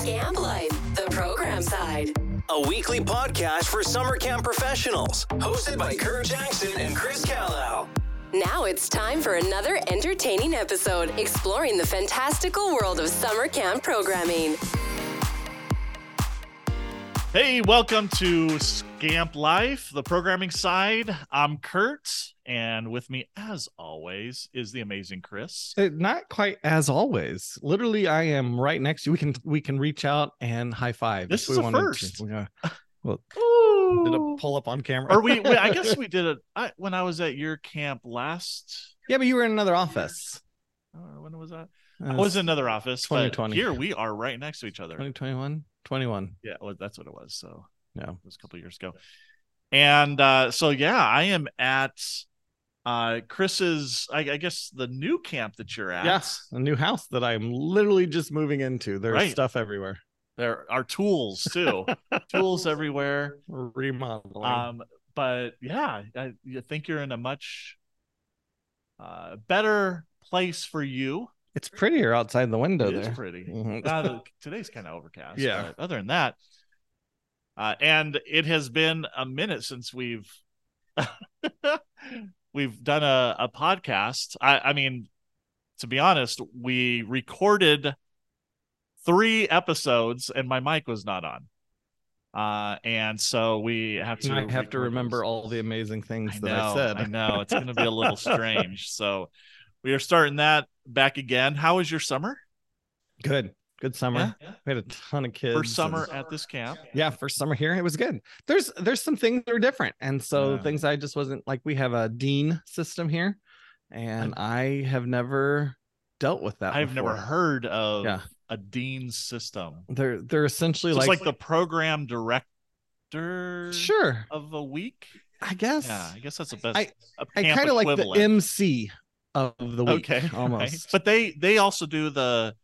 Scamp Life, the program side. A weekly podcast for summer camp professionals. Hosted by Curt Jackson and Chris Callow. Now it's time for another entertaining episode exploring the fantastical world of summer camp programming. Hey, welcome to Scamp Life, the programming side. I'm Curt, and with me, as always, is the amazing Chris. Uh, not quite as always. Literally, I am right next to you. We can we can reach out and high five. This if is we a wanted to. first. Yeah. Well, did it pull up on camera? Or we, we I guess we did it when I was at your camp last. yeah, but you were in another office. Uh, when was that? Uh, I was in another office. 2020. Here we are, right next to each other. 2021, 21. Yeah, well, that's what it was. So Yeah. it was a couple years ago. And uh, so yeah, I am at uh Chris's. I, I guess the new camp that you're at. Yes, a new house that I'm literally just moving into. There's Right. stuff everywhere. There are tools too. tools everywhere. Remodeling. Um, but yeah, I, you think you're in a much uh better place for you. It's prettier outside the window It is there. pretty. Mhm. Uh, today's kind of overcast. Yeah. other than that, uh, and it has been a minute since we've we've done a, a podcast. I, I mean, to be honest, we recorded three episodes and my mic was not on. Uh, and so we have to I have to remember those. all the amazing things I that know, I said. I know it's going to be a little strange. So we are starting that back again. How was your summer? Good, good summer. Yeah? We had a ton of kids. First summer and- at this camp. yeah first summer here it was good there's there's some things that are different and so Yeah. things i just wasn't like we have a dean system here and i have never dealt with that I've never heard of Yeah. a dean system. they're they're essentially So like, like the program director sure of a week. i guess Yeah, I guess that's the best. I, camp kind of like the mc of the week okay, all right. almost But they they also do the.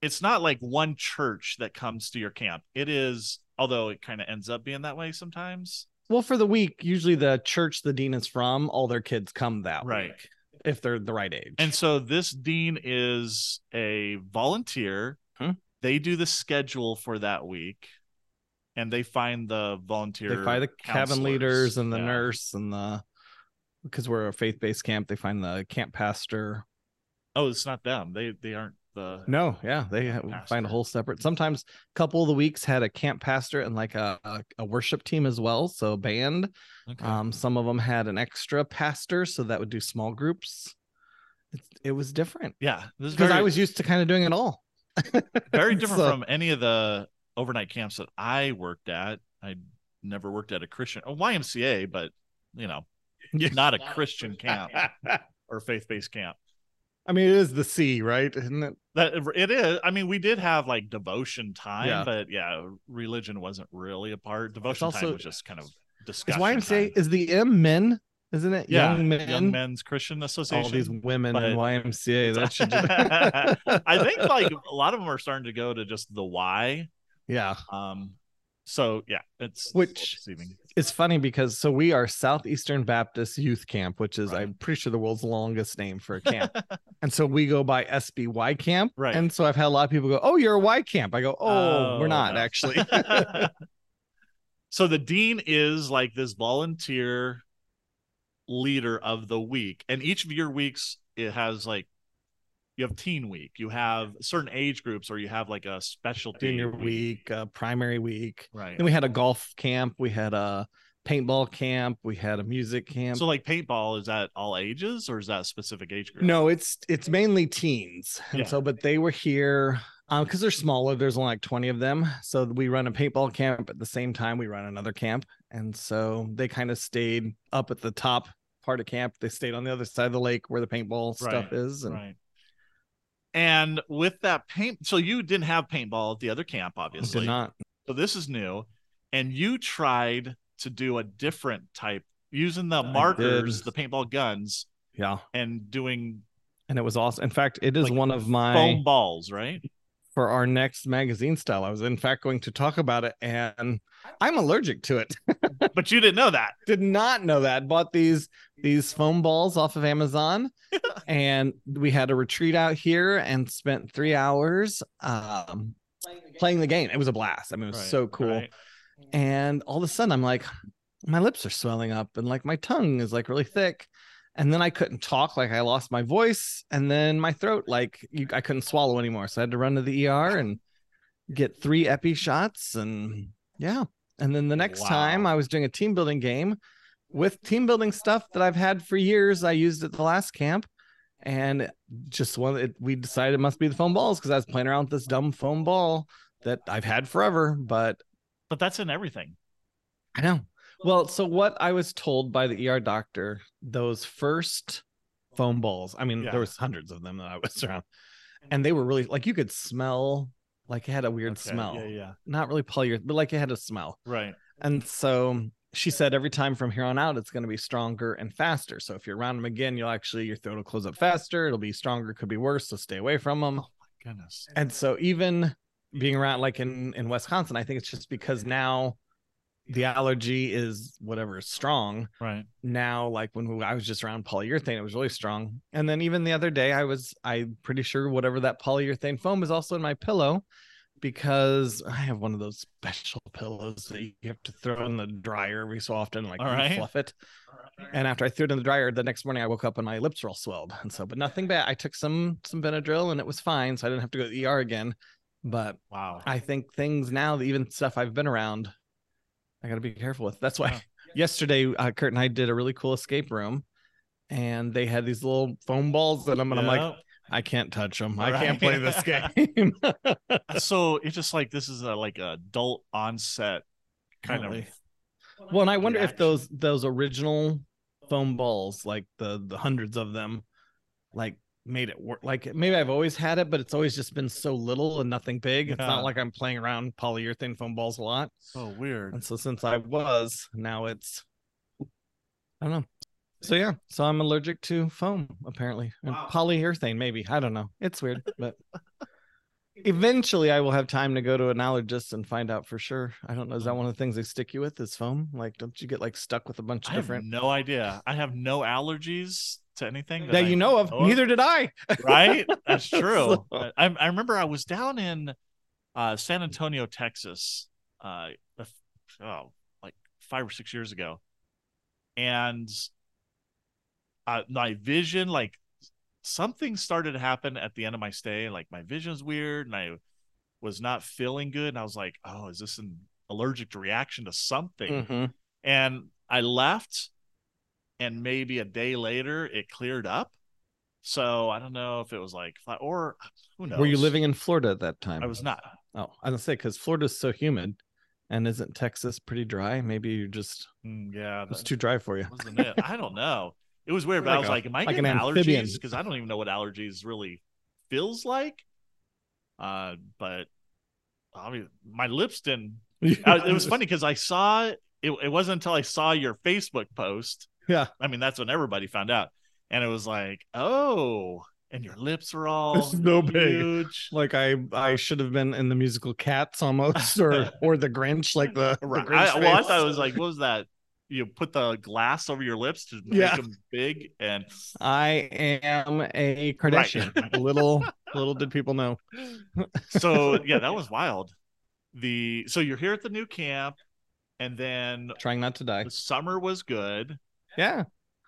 It's not like one church that comes to your camp. It is, although it kind of ends up being that way sometimes. well for the week usually the church the dean is from all their kids come that Right. week if they're the right age And so this dean is a volunteer. Hmm. They do the schedule for that week, and they find the volunteer. they find the cabin leaders and the Yeah. nurse and the because we're a faith-based camp they find the camp pastor Oh, it's not them. They they aren't the. No, yeah, they Pastor. find a whole separate. Sometimes a couple of the weeks had a camp pastor and like a, a, a worship team as well, so band. Okay. Um, some of them had an extra pastor, so that would do small groups. It, it was different yeah, because very, I was used to kind of doing it all. very different So- from any of the overnight camps that I worked at. I never worked at a Christian or YMCA, but you know, not a Christian camp or faith based camp. I mean, it is the sea, right? Isn't it? That it is. I mean, we did have like devotion time, Yeah. but yeah, religion wasn't really a part. Devotion time was just kind of Is discussion. YMCA time. is the M men, isn't it? yeah, young men. Young Men's Christian Association. all these women but- in YMCA. That should. I think like a lot of them are starting to go to just the Y. yeah. Um, so yeah, it's Which- it's funny because so we are Southeastern Baptist Youth Camp, which is Right. I'm pretty sure the world's longest name for a camp. and so we go by SBY camp. Right. And so I've had a lot of people go, Oh, you're a Y camp. I go, Oh, we're oh, not no. actually. so the dean is like this volunteer leader of the week, and each of your weeks it has like you have teen week, you have certain age groups, or you have like a specialty Junior week, uh, primary week. right? Then we had a golf camp, we had a paintball camp, we had a music camp. So like paintball is that all ages or is that a specific age group? no, it's it's mainly teens. And Yeah. so but they were here um because they're smaller, there's only like 20 of them. So we run a paintball camp at the same time we run another camp. And so they kind of stayed up at the top part of camp. They stayed on the other side of the lake where the paintball stuff is. And right. And with that paint, so you didn't have paintball at the other camp, obviously. did not. So this is new, and you tried to do a different type using the I markers, did. the paintball guns, Yeah. and doing And it was awesome. In fact, it is Like one of my foam balls, right? For our next magazine style. I was in fact going to talk about it and I'm allergic to it. but you didn't know that. Did not know that. Bought these these foam balls off of Amazon and we had a retreat out here and spent 3 hours um playing the game. It was a blast. I mean, it was Right, so cool. right. And all of a sudden, I'm like, my lips are swelling up, and like my tongue is like really thick. And then I couldn't talk, like I lost my voice, and then my throat, like you, I couldn't swallow anymore. So I had to run to the ER and get three epi shots, and yeah. And then the next time I was doing a team building game with team building stuff that I've had for years. I used at the last camp, and just one. It, we decided it must be the foam balls because I was playing around with this dumb foam ball that I've had forever, but But that's in everything. I know. Well, so what I was told by the ER doctor, those first foam balls, I mean, Yeah. there was hundreds of them that I was around, and they were really like you could smell like it had a weird Okay, smell. Yeah, yeah. Not really polyurethane, but like it had a smell. Right. And so she said every time from here on out, it's going to be stronger and faster. So if you're around them again, you'll actually your throat will close up faster. It'll be stronger, could be worse. So stay away from them. Oh my goodness. And so even being around like in in Wisconsin, I think it's just because now the allergy is whatever is strong. Right. Now, like when I was just around polyurethane, it was really strong. And then even the other day, I was I'm pretty sure whatever that polyurethane foam is also in my pillow because I have one of those special pillows that you have to throw in the dryer every so often, like right. fluff it. And after I threw it in the dryer, the next morning I woke up and my lips were all swelled. And so, but nothing bad. I took some some Benadryl and it was fine, so I didn't have to go to the ER again. But Wow. I think things now, even stuff I've been around, I got to be careful with. That's why Yeah. yesterday uh, Curt and I did a really cool escape room, and they had these little foam balls in them, and I'm like, I can't touch them. I Right. can't play this game. so it's just like this is a like adult onset kind Apparently. of well, and I wonder if those those original foam balls, like the the hundreds of them, like made it work. Like maybe I've always had it, but it's always just been so little and nothing big. It's Yeah. not like I'm playing around polyurethane foam balls a lot. so weird. And so since I was, now it's I don't know. So yeah, so I'm allergic to foam apparently. And Wow. polyurethane maybe. I don't know. It's weird, but eventually I will have time to go to an allergist and find out for sure. I don't know. Is that hmm. one of the things they stick you with is foam? Like don't you get like stuck with a bunch of I have different no idea. I have no allergies to anything that I you know of? Neither did I. right? That's true. So- I, I remember I was down in uh, San Antonio, Texas, uh, oh, like five or six years ago, and uh, my vision, like something started to happen at the end of my stay. Like my vision's weird, and I was not feeling good. And I was like, "Oh, is this an allergic reaction to something?" Mhm. and I left, and maybe a day later it cleared up. So I don't know if it was like or who knows. Were you living in Florida at that time? I was not. Oh, I was gonna say because Florida's so humid, and isn't Texas pretty dry? Maybe you're just Mm, yeah, it's too dry for you. wasn't it. I don't know. It was weird, but I was a- like, "Am I like getting allergies?" Because I don't even know what allergies really feels like. Uh, but I mean, my lips didn't. I- it was funny because I saw it. It wasn't until I saw your Facebook post. Yeah. I mean, that's when everybody found out, and it was like, "Oh." And your lips were all So big. Like I, I should have been in the musical Cats almost, or or the Grinch, like the, the Right. Grinch I, well, I thought it was like, what was that? You put the glass over your lips to make Yeah. them big, and I am a Kardashian. little, little did people know. so yeah, that was wild. The so you're here at the new camp, and then Trying not to die. the summer was good. Yeah,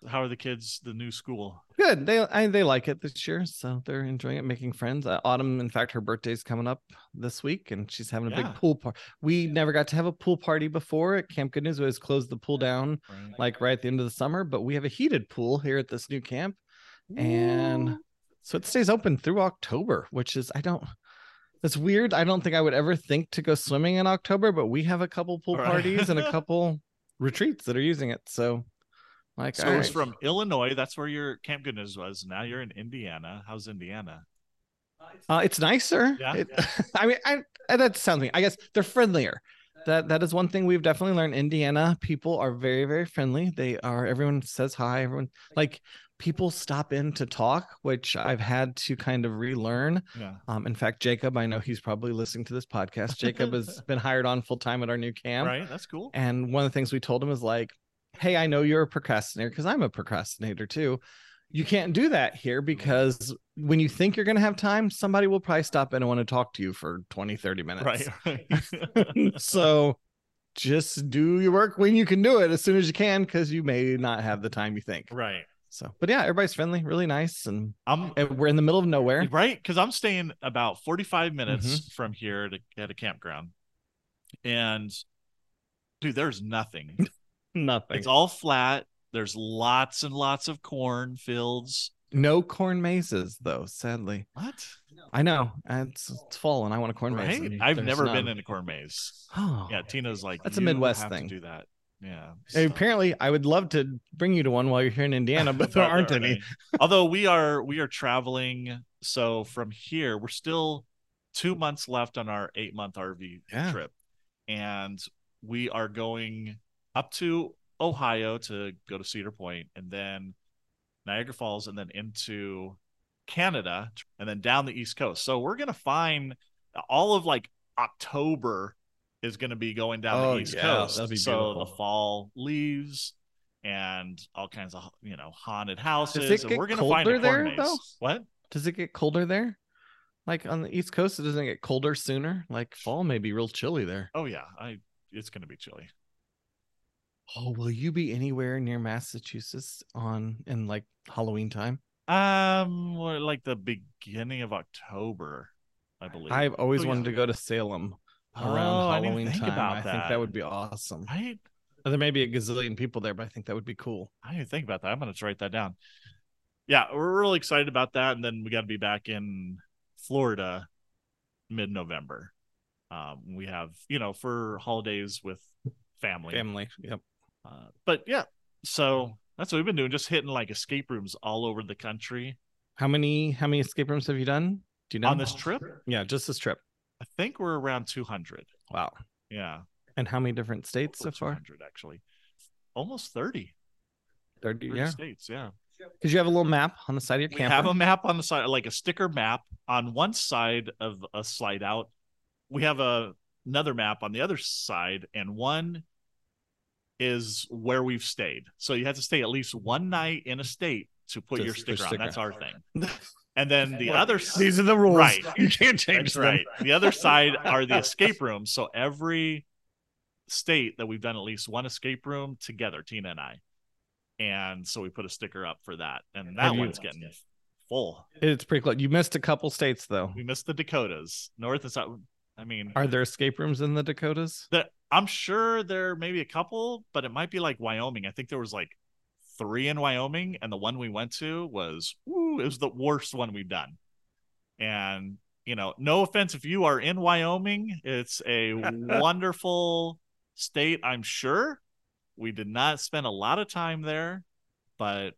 How are the kids? The new school? good. They, I, they like it this year, so they're enjoying it, making friends. Uh, Autumn, in fact, her birthday's coming up this week, and she's having a Yeah. big pool party. We never got to have a pool party before at Camp Good News. We always closed the pool down Right. like right at the end of the summer, but we have a heated pool here at this new camp. and so it stays open through October, which is I don't. That's weird. I don't think I would ever think to go swimming in October, but we have a couple pool Right. parties and a couple retreats that are using it. So, like, So it was right. from Illinois. That's where your Camp Good News was. Now you're in Indiana. How's Indiana? Uh, it's nicer. Yeah. It- I mean, I, I that sounds mean. I guess they're friendlier. That that is one thing we've definitely learned. Indiana people are very very friendly. They are. Everyone says hi. Everyone like people stop in to talk, which I've had to kind of relearn. Yeah. Um, in fact, Jacob, I know he's probably listening to this podcast. Jacob has been hired on full time at our new camp. Right. That's cool. And one of the things we told him is like, hey, I know you're a procrastinator because I'm a procrastinator too. you can't do that here because when you think you're going to have time, somebody will probably stop in and want to talk to you for 20, 30 minutes. right. so just do your work when you can do it as soon as you can because you may not have the time you think. right. So, but yeah, everybody's friendly, really nice. And, I'm and we're in the middle of nowhere. right because I'm staying about 45 minutes Mm-hmm. from here to at a campground, and dude, there's nothing. Nothing. It's all flat. There's lots and lots of corn fields. no corn mazes, though, sadly. What? I know. It's, it's fall and I want a corn maze. Right? and I've there's never none. been in a corn maze. Oh, Yeah, Tina's like That's a Midwest have to thing." do that. Yeah. So- apparently, I would love to bring you to one while you're here in Indiana, but there aren't any. Although we are we are traveling, so from here we're still two months left on our eight month RV Yeah. trip, and we are going up to Ohio to go to Cedar Point, and then Niagara Falls, and then into Canada, and then down the East Coast. So we're gonna find all of like October is going to be going down Oh, the East yeah, Coast. that'd be so beautiful. the fall leaves and all kinds of you know haunted houses. and we're gonna find a there, maze. though? What? Does it get colder there? Like on the East Coast, it doesn't get colder sooner. Like fall may be real chilly there. Oh yeah, I it's gonna be chilly. Oh, will you be anywhere near Massachusetts on in like Halloween time? Um, like the beginning of October, I believe. I've always Oh, yeah. wanted to go to Salem around Oh, Halloween think time. I think that would be awesome. right. There may be a gazillion people there, but I think that would be cool. I didn't think about that. I'm gonna write that down. Yeah, we're really excited about that, and then we got to be back in Florida mid-November. Um, we have you know for holidays with family. Family. Yep. Uh, but yeah, so that's what we've been doing, just hitting like escape rooms all over the country How many how many escape rooms have you done? Do you know on this trip. Yeah, just this trip. I think we're around 200. Wow. Yeah, And how many different states so over far? 200 actually, almost 30. 30, 30 yeah. states. Yeah. Because you have a little map on the side of your We have a map on the side, like a sticker map on one side of a slide out. We have a another map on the other side, and one is where we've stayed. So you have to stay at least one night in a state to put To- your for sticker, on. That's our thing. And then the other s- These are the rules. Right. You can't change That's them. right. The other side are the escape rooms. So every state that we've done at least one escape room together, Tina and I. And so we put a sticker up for that. And that Have you- one's getting full. It's pretty close. You missed a couple states though. We missed the Dakotas, North and South. I mean, Are there escape rooms in the Dakotas? the, I'm sure there may be a couple, but it might be like Wyoming. I think there was like three in Wyoming, and the one we went to was woo, it was the worst one we've done. And you know, no offense if you are in Wyoming, it's a wonderful state, I'm sure. We did not spend a lot of time there, but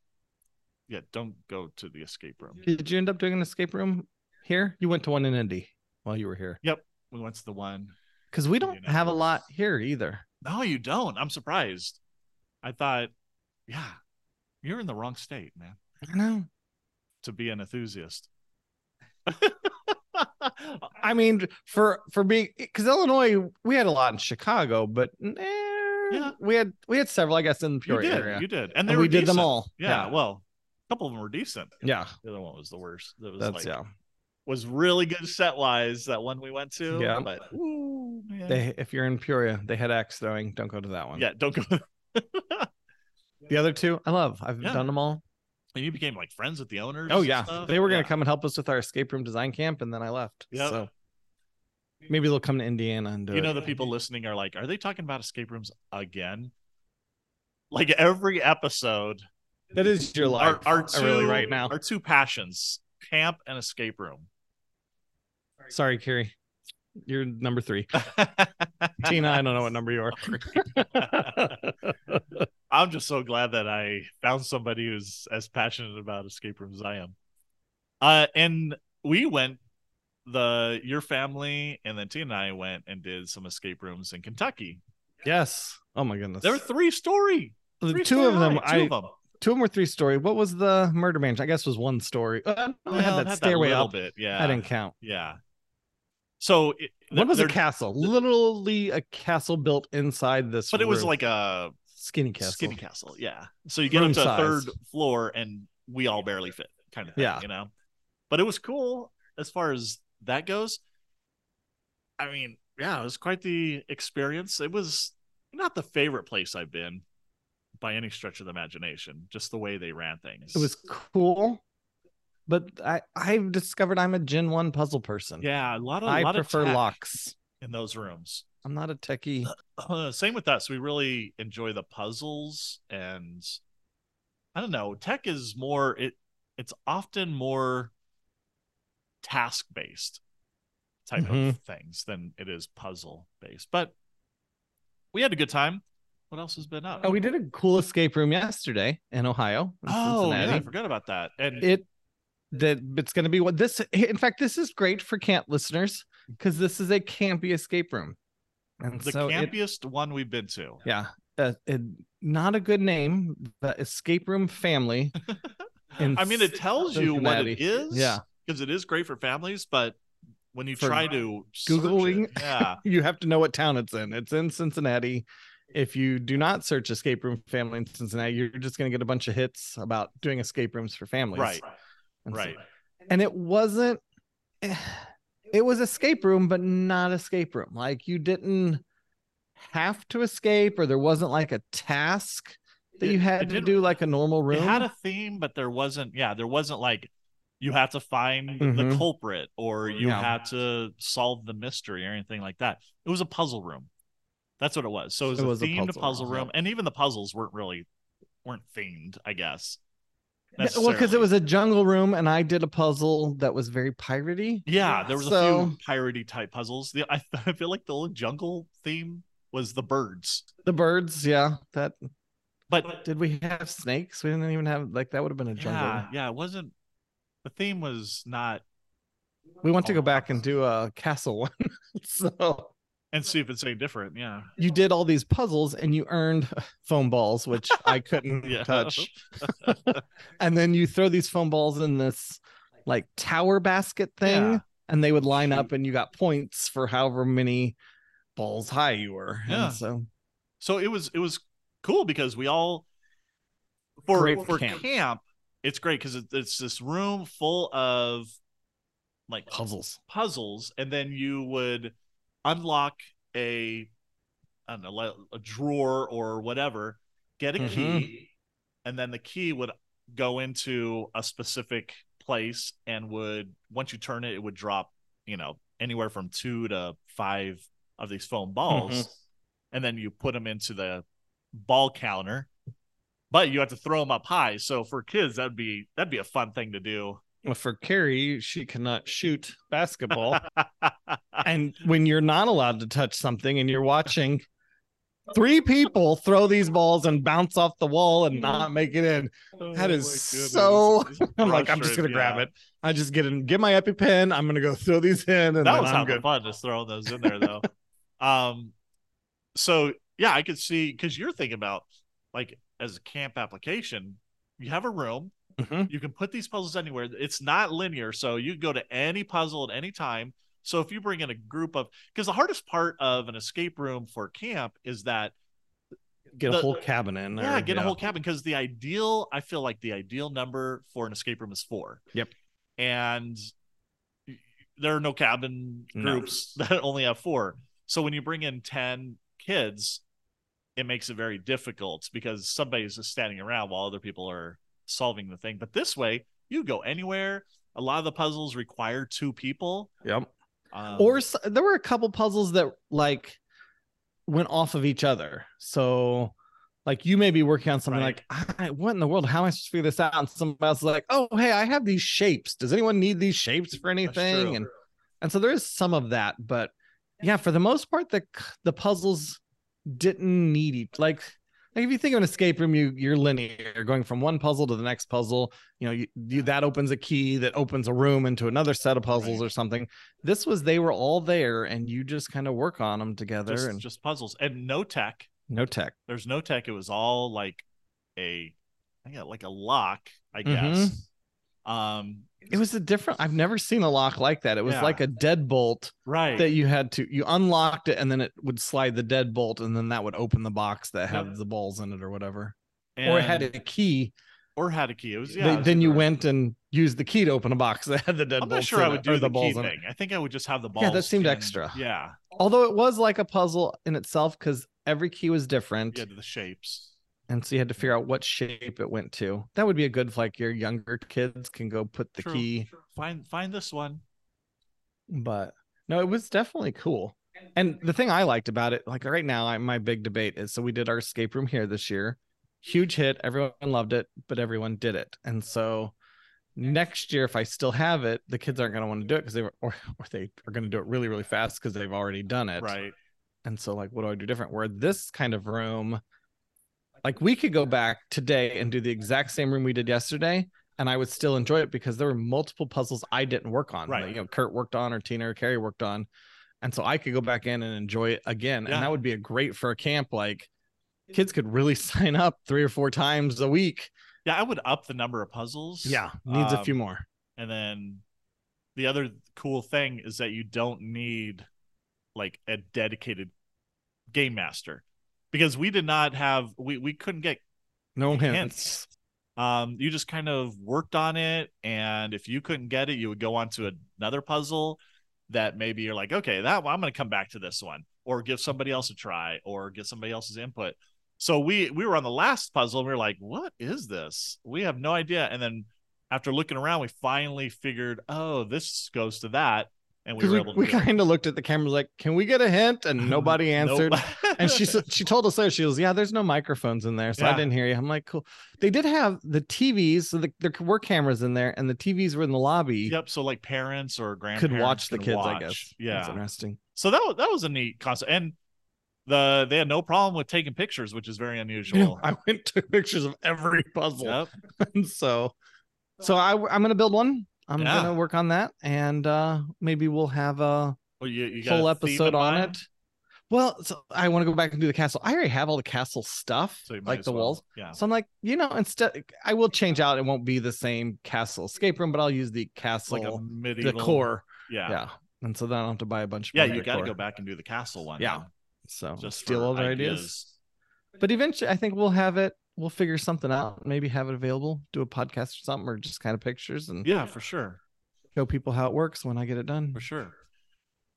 yeah, don't go to the escape room. Did you end up doing an escape room here? You went to one in Indy while you were here. Yep, we went to the one Because we don't have a lot here either. No, you don't. I'm surprised. I thought, yeah, you're in the wrong state, man, I know. to be an enthusiast. I mean, for for being because Illinois, we had a lot in Chicago, but eh, Yeah. we had we had several, I guess, in the you did, area. you did, and And we were did them decent. all. Yeah, well, a couple of them were decent. yeah, The other one was the worst. That was that's like yeah. Was really good set wise. That one we went to. Yeah. but ooh. They if you're in Peoria, they had axe throwing. Don't go to that one. yeah, don't go. The other two, I love. I've Yeah. done them all. and you became like friends with the owners. Oh yeah, they were gonna come and help us with our escape room design camp, and then I left. Yeah. So maybe they'll come to Indiana and do You it. know, the people listening are like, are they talking about escape rooms again? Like every episode, that is your life. our, our two really right now. our two passions camp and escape room Sorry, Carrie. You're number three. Tina, I don't know what number you are. i'm just so glad that i found somebody who's as passionate about escape rooms as i am uh and we went the your family and then tina and i went and did some escape rooms in kentucky yes. Oh my goodness. there were three story three two story of them. high, two I of them two of them were three story. What was the murder mansion? I guess was one story. Uh, Well, it had that had stairway little up. bit yeah I didn't count. yeah so it, What was a castle? Literally a castle built inside this. but it was like a skinny castle. Skinny castle, yeah. So you get up Room to a size. third floor, and we all barely fit kind of thing, Yeah. you know. But it was cool as far as that goes. I mean, yeah, it was quite the experience. It was not the favorite place I've been by any stretch of the imagination, just the way they ran things. It was cool, but I I've discovered I'm a Gen One puzzle person. yeah, a lot of a I lot prefer of locks. in those rooms. I'm not a techie. Uh, same with us. We really enjoy the puzzles and I don't know, tech is more it it's often more task based type of Mhm. things than it is puzzle based. But we had a good time. What else has been up? Oh, we did a cool escape room yesterday in Ohio. in Oh, yeah, I forgot about that. And it that it's going to be what this in fact this is great for camp listeners because this is a campy escape room and the so it, campiest one we've been to. yeah uh, it, not a good name the escape room family I mean, it tells you what it is yeah Because it is great for families, but when you For try to Googling? it, yeah. you have to know what town it's in it's in cincinnati if you do not search escape room family in cincinnati you're just going to get a bunch of hits about doing escape rooms for families right. And so- Right. and it wasn't it was escape room but not escape room like you didn't have to escape or there wasn't like a task that It- you had to do like a normal room It had a theme, but there wasn't. Yeah, there wasn't like you have to find the Mhm. culprit or you Yeah. had to solve the mystery or anything like that. It was a puzzle room. That's what it was. So it was, It a was a themed puzzle puzzle, room, room, and even the puzzles weren't really weren't themed. I guess. Yeah, well because it was a jungle room and i did a puzzle that was very piratey. Yeah, there was a few piratey type puzzles. The I, I feel like the little jungle theme was the birds, the birds yeah that but did we have snakes? We didn't even have like that would have been a jungle. yeah, yeah, it wasn't. The theme was not, we want to go back and do a castle one so and see if it's any different. Yeah, you did all these puzzles and you earned foam balls, which I couldn't Yeah. touch. and then you throw these foam balls in this like tower basket thing, Yeah. and they would line up, and you got points for however many balls high you were. Yeah. And so so it was it was cool because we all for Great for for camp. camp. it's great because it, it's this room full of like puzzles. puzzles and then you would unlock a I don't know a drawer or whatever get a Mhm. key and then the key would go into a specific place and would once you turn it it would drop you know anywhere from two to five of these foam balls Mhm. and then you put them into the ball counter but you have to throw them up high so for kids that'd be that'd be a fun thing to do for Carrie, she cannot shoot basketball. and when you're not allowed to touch something and you're watching three people throw these balls and bounce off the wall and not make it in, That Oh is so- I'm like, I'm just gonna frustrating, grab it. I just get in, get my EpiPen. I'm gonna go throw these in, and That was I'm good. fun just throwing those in there though. um, so yeah, I could see because you're thinking about like as a camp application, you have a room, Mhm. you can put these puzzles anywhere. It's not linear, so you can go to any puzzle at any time. So if you bring in a group of because the hardest part of an escape room for camp is that Get a whole cabin in. yeah, or- get a whole cabin because the ideal, I feel like the ideal number for an escape room is four. Yep. And there are no cabin No. groups that only have four. So when you bring in 10 kids, it makes it very difficult because somebody's just standing around while other people are solving the thing. But this way, you go anywhere. A lot of the puzzles require two people. Yep. Um, Or s- there were a couple puzzles that like went off of each other. So like you may be working on something Right. like, I, what in the world? How am I supposed to figure this out? And somebody else is like, oh, hey, I have these shapes. Does anyone need these shapes for anything? And and so there is some of that, but yeah, for the most part, the the puzzles didn't need each like like if you think of an escape room, you you're linear, going from one puzzle to the next puzzle. You know, you, you that opens a key that opens a room into another set of puzzles Right. or something. This was they were all there, and you just kind of work on them together, just, and just puzzles and no tech. no tech. there's no tech. It was all like a, I got like a lock, I Mhm. guess. Um, It was a different. I've never seen a lock like that. It was Yeah. like a deadbolt right. that you had to you unlocked it, and then it would slide the deadbolt, and then that would open the box that had Yep. the balls in it or whatever. or it had a key or had a key. It was They- it was then you either- went and used the key to open a box that had the dead I'm not sure I would or do the, balls key thing. I think I would just have the balls. Yeah, that seemed pinned. extra. Yeah, Although it was like a puzzle in itself because every key was different. yeah, the shapes. And so you had to figure out what shape it went to. That would be a good like your younger kids can go put the True. key. Find find this one. But no, it was definitely cool. And the thing I liked about it, like right now, I, my big debate is so we did our escape room here this year, huge hit. Everyone loved it, but everyone did it. And so next year, if I still have it, the kids aren't going to want to do it because they were, or, or they are going to do it really, really fast because they've already done it. Right. And so, like, what do I do different? Where this kind of room, like, we could go back today and do the exact same room we did yesterday, and I would still enjoy it because there were multiple puzzles I didn't work on. Right. You know, Curt worked on, or Tina or Carrie worked on. And so I could go back in and enjoy it again. Yeah. And that would be a great for a camp. Like, kids could really sign up three or four times a week. Yeah, I would up the number of puzzles. Yeah. Needs a Um, few more. And then the other cool thing is that you don't need like a dedicated game master because we did not have we we couldn't get No hints. hints. um you just kind of worked on it and if you couldn't get it you would go on to another puzzle that maybe you're like okay that one, i'm going to come back to this one or give somebody else a try or get somebody else's input so we we were on the last puzzle and we were like what is this we have no idea and then after looking around we finally figured oh this goes to that and we Because were we, able to we kind of looked at the camera like, can we get a hint? And nobody answered. and she she told us there she was yeah there's no microphones in there so i didn't hear you. I'm like cool. They did have the tvs so the, there were cameras in there and the tvs were in the lobby. Yep so like parents or grandparents could watch the could kids i guess. yeah. That's interesting. So that was, that was a neat concept, and the they had no problem with taking pictures, which is very unusual. i went to pictures of every puzzle. Yep. and so so i i'm gonna build one i'm Yeah. gonna work on that and uh maybe we'll have a Well, you, you whole episode on it well so i want to go back and do the castle i already have all the castle stuff So like the well. walls Yeah. So I'm like, you know, instead I will change out. It won't be the same castle escape room, but I'll use the castle like a medieval decor. Yeah. Yeah. And so then I don't have to buy a bunch of Yeah, you got to go back and do the castle one. Yeah. So Just steal all their ideas. But eventually I think we'll have it. We'll figure something out. Maybe have it available, do a podcast or something, or just kind of pictures and Yeah, for sure. show people how it works when I get it done. For sure.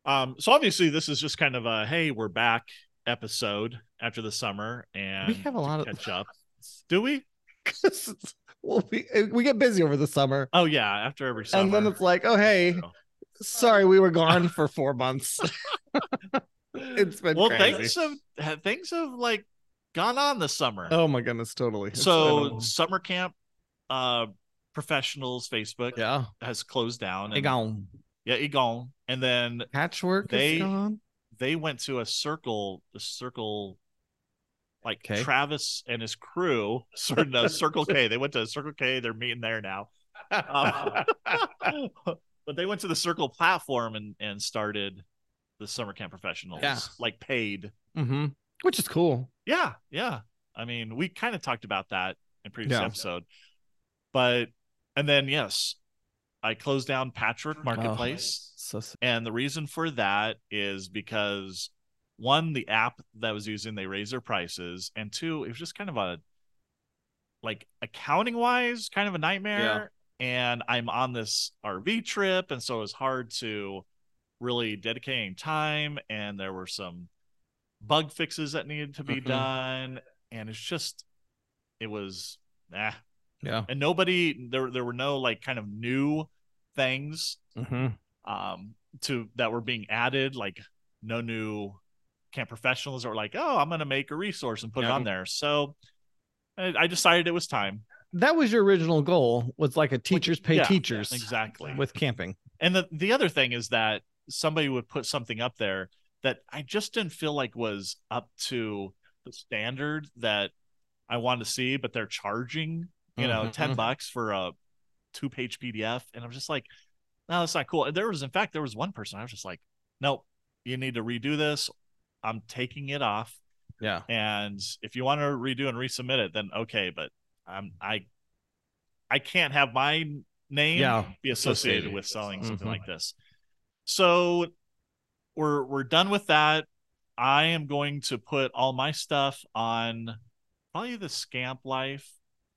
Um, so obviously this is just kind of a hey, we're back episode after the summer and We have a lot of catch up. Do we? well, we we get busy over the summer. Oh yeah, after every summer. And then it's like, oh hey, So- sorry, we were gone for four months. it's been well, crazy. things have ha- things have like gone on this summer. Oh my goodness, totally. It's so summer camp uh professionals Facebook yeah, has closed down. And, gone. Yeah, it gone. And then Patchwork They- is gone. they went to a circle, the circle like Okay. Travis and his crew, sort of Circle K. They went to Circle K. They're meeting there now. Um, but they went to the Circle platform and and started the summer camp professionals, Yeah. like paid. hmm Which is cool. Yeah, yeah. I mean, we kind of talked about that in previous Yeah. episode, but and then yes, I closed down Patchwork Oh. Marketplace, So and the reason for that is because one, the app that I was using they raised their prices, and two, it was just kind of a like accounting wise, kind of a nightmare. And I'm on this RV trip, and so it was hard to really dedicating time, and there were some bug fixes that needed to be Mhm. done, and it's just it was ah yeah. and nobody there there were no like kind of new things hmm um to that were being added like no new camp professionals that were like oh i'm gonna make a resource and put it on there so I, I decided it was time That was your original goal. Was like a teachers pay yeah, teachers exactly with camping. and the the other thing is that somebody would put something up there that i just didn't feel like was up to the standard that i wanted to see but they're charging you know 10 Mhm. bucks for a two page pdf and i'm just like no that's not cool and there was in fact there was one person i was just like nope you need to redo this i'm taking it off Yeah. and if you want to redo and resubmit it then okay but i'm i i can't have my name Yeah, be associated associated. with selling something Mhm. like this so we're we're done with that i am going to put all my stuff on probably the scamp life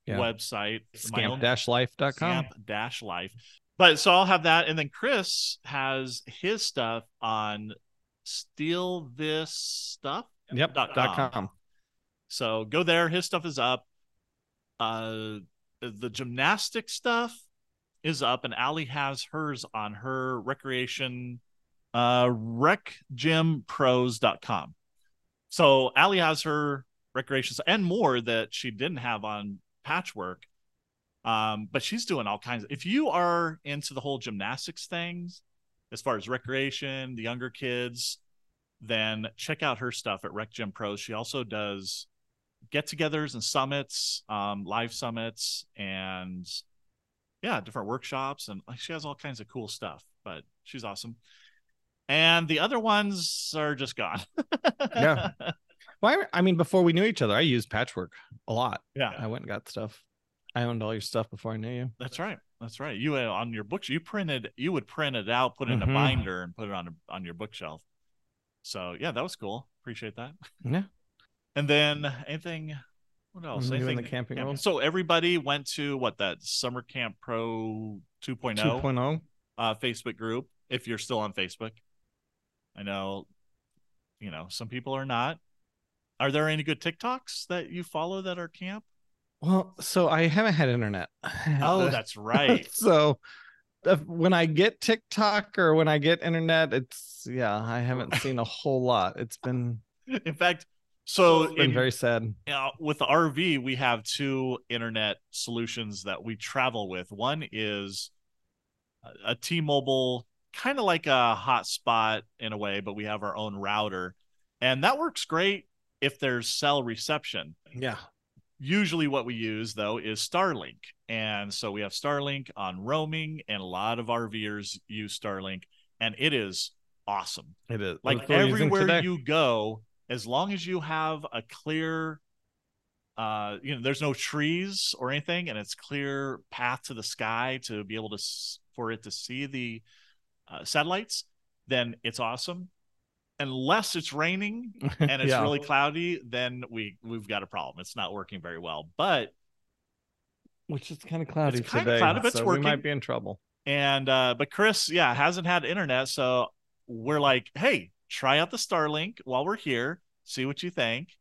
Yeah. website, Scamp-life.com. Scamp Dash Life, But so I'll have that, and then Chris has his stuff on Steal This Stuff. Yep. Dot Dot com. com. So go there. His stuff is up. Uh, the gymnastic stuff is up, and Allie has hers on her recreation, uh, recgympros.com. So Allie has her recreations and more that she didn't have on patchwork. Um, but she's doing all kinds of if you are into the whole gymnastics things, as far as recreation, the younger kids, then check out her stuff at Rec Gym Pros. She also does get-togethers and summits, um, live summits, and yeah, different workshops, and she has all kinds of cool stuff. But she's awesome. And the other ones are just gone. Yeah. Well, I, I mean, before we knew each other, I used Patchwork a lot. yeah, I went and got stuff. I owned all your stuff before I knew you. that's right. That's right. You uh, on your books, you printed, you would print it out, put it in a Mhm. binder, and put it on a, on your bookshelf. So yeah, that was cool. Appreciate that. Yeah. And then anything what else? New in the Anything camping world? So everybody went to what that Summer Camp Pro 2.0 2.0. uh Facebook group if you're still on Facebook. I know you know, some people are not. Are there any good TikToks that you follow that are camp? Well, so I haven't had internet. Oh, that's right. so if, when I get TikTok or when I get internet, it's yeah, I haven't seen a whole lot. It's been In fact, so it's been in- very sad. know, with the RV, we have two internet solutions that we travel with. One is a- a T-Mobile, kind of like a hotspot in a way, but we have our own router, and that works great if there's cell reception. Yeah. Usually, what we use though is Starlink, and so we have Starlink on roaming, and a lot of RVers use Starlink, and it is awesome It is. like That's what we're using everywhere you go as long as you have a clear uh you know there's no trees or anything and it's clear path to the sky to be able to for it to see the uh, satellites then it's awesome unless it's raining and it's Yeah. really cloudy then we we've got a problem it's not working very well but which is kind of cloudy kinda today. cloudy, but it's so we might be in trouble. and uh but chris yeah hasn't had internet so we're like hey try out the starlink while we're here see what you think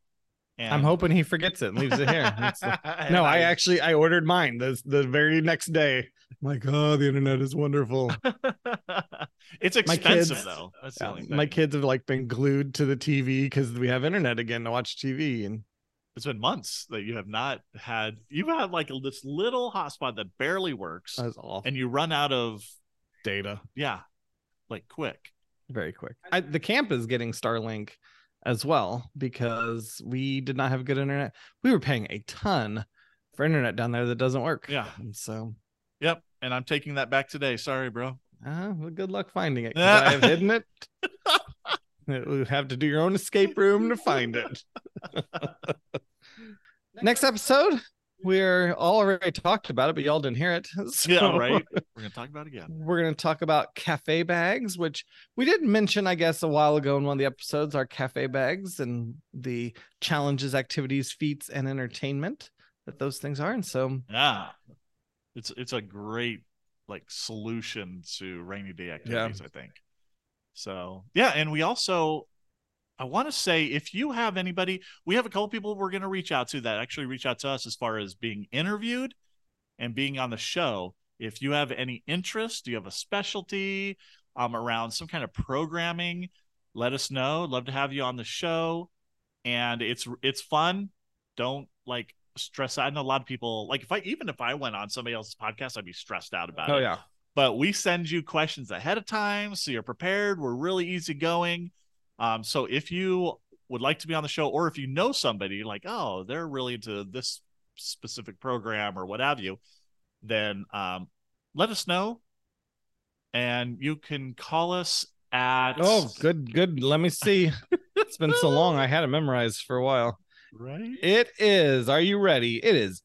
and I'm hoping he forgets it and leaves it here. It's the- no, I actually I ordered mine the the very next day. I'm like, oh, the internet is wonderful. it's My expensive kids- though that's Yeah, only my kids have like been glued to the TV because we have internet again to watch TV, and it's been months that you have not had you've had like this little hotspot that barely works that's awful. and you run out of data yeah like quick very quick. I, the camp is getting Starlink as well because we did not have good internet. We were paying a ton for internet down there that doesn't work. Yeah. and so yep and i'm taking that back today sorry bro uh, well, good luck finding it. I have hidden it. You have to do your own escape room to find it. Next episode, we're all already talked about it, but y'all didn't hear it. yeah right we're gonna talk about it again We're going to talk about cafe bags, which we did mention, I guess, a while ago in one of the episodes, our cafe bags and the challenges, activities, feats, and entertainment that those things are. And so, Yeah. It's it's a great like solution to rainy day activities, I think. So yeah, and we also I want to say if you have anybody, we have a couple people we're gonna reach out to that actually reach out to us as far as being interviewed and being on the show. If you have any interest, do you have a specialty um around some kind of programming, let us know. Love to have you on the show. And it's it's fun. Don't like stress out. I know a lot of people like if I even if I went on somebody else's podcast, I'd be stressed out about oh, it. Oh yeah. But we send you questions ahead of time so you're prepared. We're really easygoing. Um, so if you would like to be on the show, or if you know somebody like, oh, they're really into this specific program or what have you, then um, let us know. And you can call us at Oh, good, good. Let me see. it's been so long. I had it memorized for a while. right. It is, are you ready? It is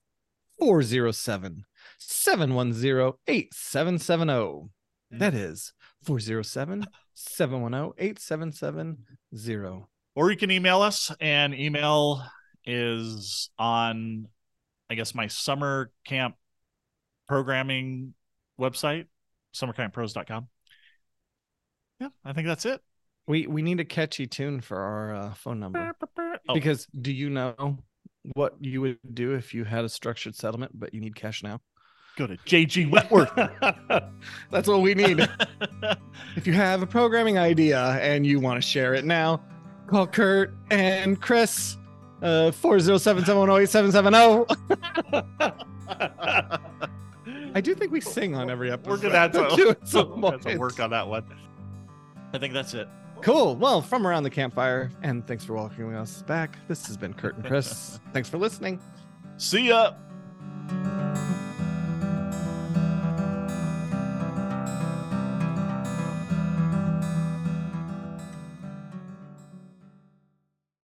407 710 8770. That is 407 710 8770. or you can email us and email is on I guess my summer camp programming website, summercamppros.com. Yeah, I think that's it. We we need a catchy tune for our uh, phone number Oh, because do you know what you would do if you had a structured settlement but you need cash now? Go to JG Wentworth. That's what we need. if you have a programming idea and you want to share it now, call Curt and Chris. Uh, 407-708-770. I do think we sing on every episode. We're gonna have Don't to, you, at some we'll have to work on that one. I think that's it. Cool. Well, from around the campfire, and thanks for welcoming us back. This has been Curt and Chris. thanks for listening. See ya.